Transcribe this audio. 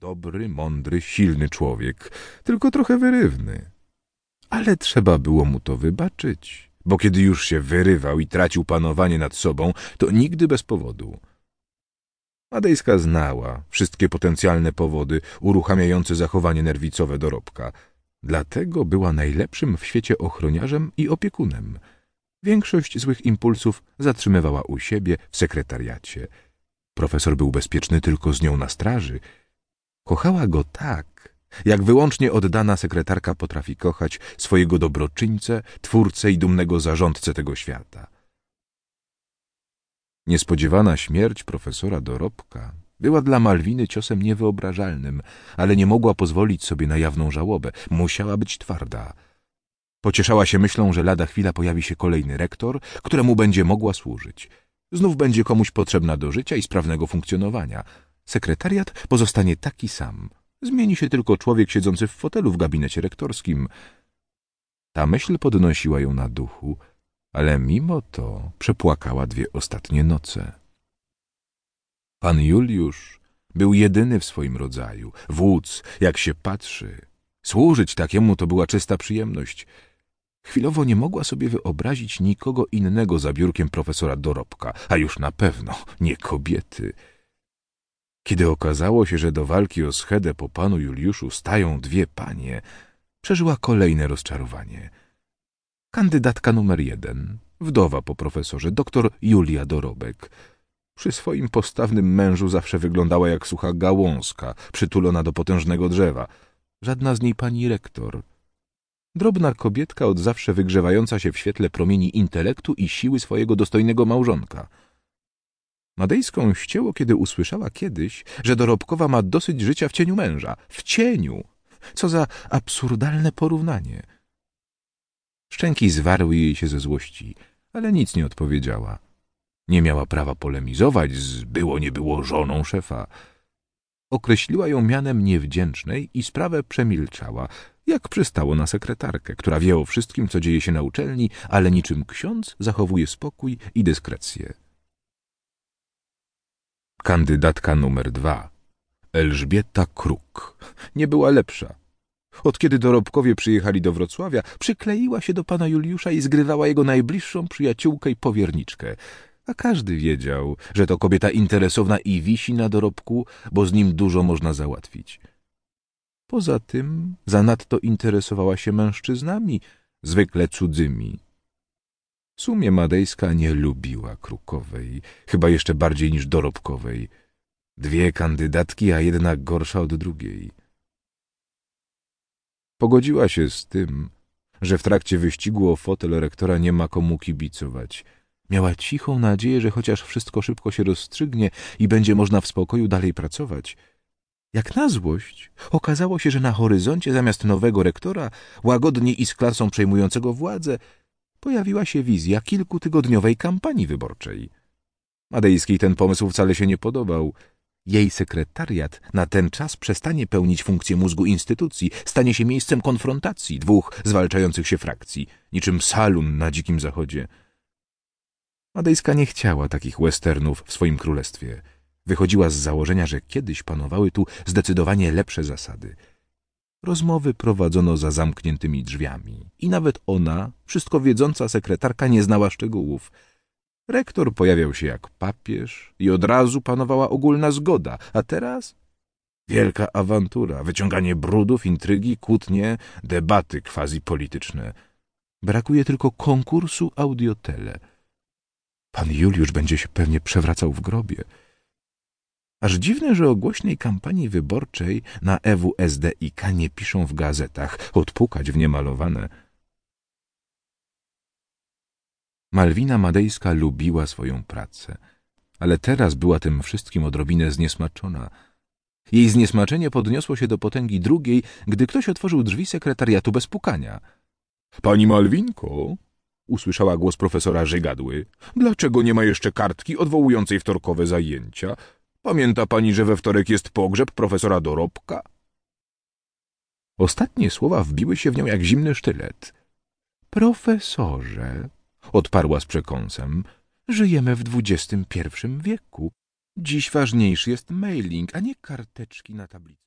Dobry, mądry, silny człowiek, tylko trochę wyrywny. Ale trzeba było mu to wybaczyć, bo kiedy już się wyrywał i tracił panowanie nad sobą, to nigdy bez powodu. Madejska znała wszystkie potencjalne powody uruchamiające zachowanie nerwicowe dorobka. Dlatego była najlepszym w świecie ochroniarzem i opiekunem. Większość złych impulsów zatrzymywała u siebie w sekretariacie. Profesor był bezpieczny tylko z nią na straży. Kochała go tak, jak wyłącznie oddana sekretarka potrafi kochać swojego dobroczyńcę, twórcę i dumnego zarządcę tego świata. Niespodziewana śmierć profesora Dorobka była dla Malwiny ciosem niewyobrażalnym, ale nie mogła pozwolić sobie na jawną żałobę. Musiała być twarda. Pocieszała się myślą, że lada chwila pojawi się kolejny rektor, któremu będzie mogła służyć. Znów będzie komuś potrzebna do życia i sprawnego funkcjonowania. Sekretariat pozostanie taki sam. Zmieni się tylko człowiek siedzący w fotelu w gabinecie rektorskim. Ta myśl podnosiła ją na duchu, ale mimo to przepłakała dwie ostatnie noce. Pan Juliusz był jedyny w swoim rodzaju, wódz, jak się patrzy. Służyć takiemu to była czysta przyjemność. Chwilowo nie mogła sobie wyobrazić nikogo innego za biurkiem profesora Dorobka, a już na pewno nie kobiety. Kiedy okazało się, że do walki o schedę po panu Juliuszu stają dwie panie, przeżyła kolejne rozczarowanie. Kandydatka numer jeden, wdowa po profesorze, doktor Julia Dorobek. Przy swoim postawnym mężu zawsze wyglądała jak sucha gałązka, przytulona do potężnego drzewa. Żadna z niej pani rektor. Drobna kobietka od zawsze wygrzewająca się w świetle promieni intelektu i siły swojego dostojnego małżonka. Madejską ścięło, kiedy usłyszała kiedyś, że Dorobkowa ma dosyć życia w cieniu męża. W cieniu! Co za absurdalne porównanie! Szczęki zwarły jej się ze złości, ale nic nie odpowiedziała. Nie miała prawa polemizować z było nie było żoną szefa. Określiła ją mianem niewdzięcznej i sprawę przemilczała, jak przystało na sekretarkę, która wie o wszystkim, co dzieje się na uczelni, ale niczym ksiądz zachowuje spokój i dyskrecję. Kandydatka numer dwa, Elżbieta Kruk, nie była lepsza. Od kiedy dorobkowie przyjechali do Wrocławia, przykleiła się do pana Juliusza i zgrywała jego najbliższą przyjaciółkę i powierniczkę. A każdy wiedział, że to kobieta interesowna i wisi na dorobku, bo z nim dużo można załatwić. Poza tym zanadto interesowała się mężczyznami, zwykle cudzymi. W sumie Madejska nie lubiła Krukowej, chyba jeszcze bardziej niż Dorobkowej. Dwie kandydatki, a jedna gorsza od drugiej. Pogodziła się z tym, że w trakcie wyścigu o fotel rektora nie ma komu kibicować. Miała cichą nadzieję, że chociaż wszystko szybko się rozstrzygnie i będzie można w spokoju dalej pracować. Jak na złość, okazało się, że na horyzoncie zamiast nowego rektora, łagodnie i z klasą przejmującego władzę, pojawiła się wizja kilkutygodniowej kampanii wyborczej. Madejskiej ten pomysł wcale się nie podobał. Jej sekretariat na ten czas przestanie pełnić funkcję mózgu instytucji, stanie się miejscem konfrontacji dwóch zwalczających się frakcji, niczym salun na dzikim zachodzie. Madejska nie chciała takich westernów w swoim królestwie. Wychodziła z założenia, że kiedyś panowały tu zdecydowanie lepsze zasady. Rozmowy prowadzono za zamkniętymi drzwiami i nawet ona, wszystko wiedząca sekretarka, nie znała szczegółów. Rektor pojawiał się jak papież i od razu panowała ogólna zgoda, a teraz wielka awantura, wyciąganie brudów, intrygi, kłótnie, debaty quasi-polityczne. Brakuje tylko konkursu audiotele. Pan Juliusz będzie się pewnie przewracał w grobie. Aż dziwne, że o głośnej kampanii wyborczej na EWSDiK nie piszą w gazetach, odpukać w niemalowane. Malwina Madejska lubiła swoją pracę, ale teraz była tym wszystkim odrobinę zniesmaczona. Jej zniesmaczenie podniosło się do potęgi drugiej, gdy ktoś otworzył drzwi sekretariatu bez pukania. — Pani Malwinko! — usłyszała głos profesora Żygadły. — Dlaczego nie ma jeszcze kartki odwołującej wtorkowe zajęcia? Pamięta pani, że we wtorek jest pogrzeb profesora Dorobka? Ostatnie słowa wbiły się w nią jak zimny sztylet. Profesorze, odparła z przekąsem, żyjemy w XXI wieku. Dziś ważniejszy jest mailing, a nie karteczki na tablicy.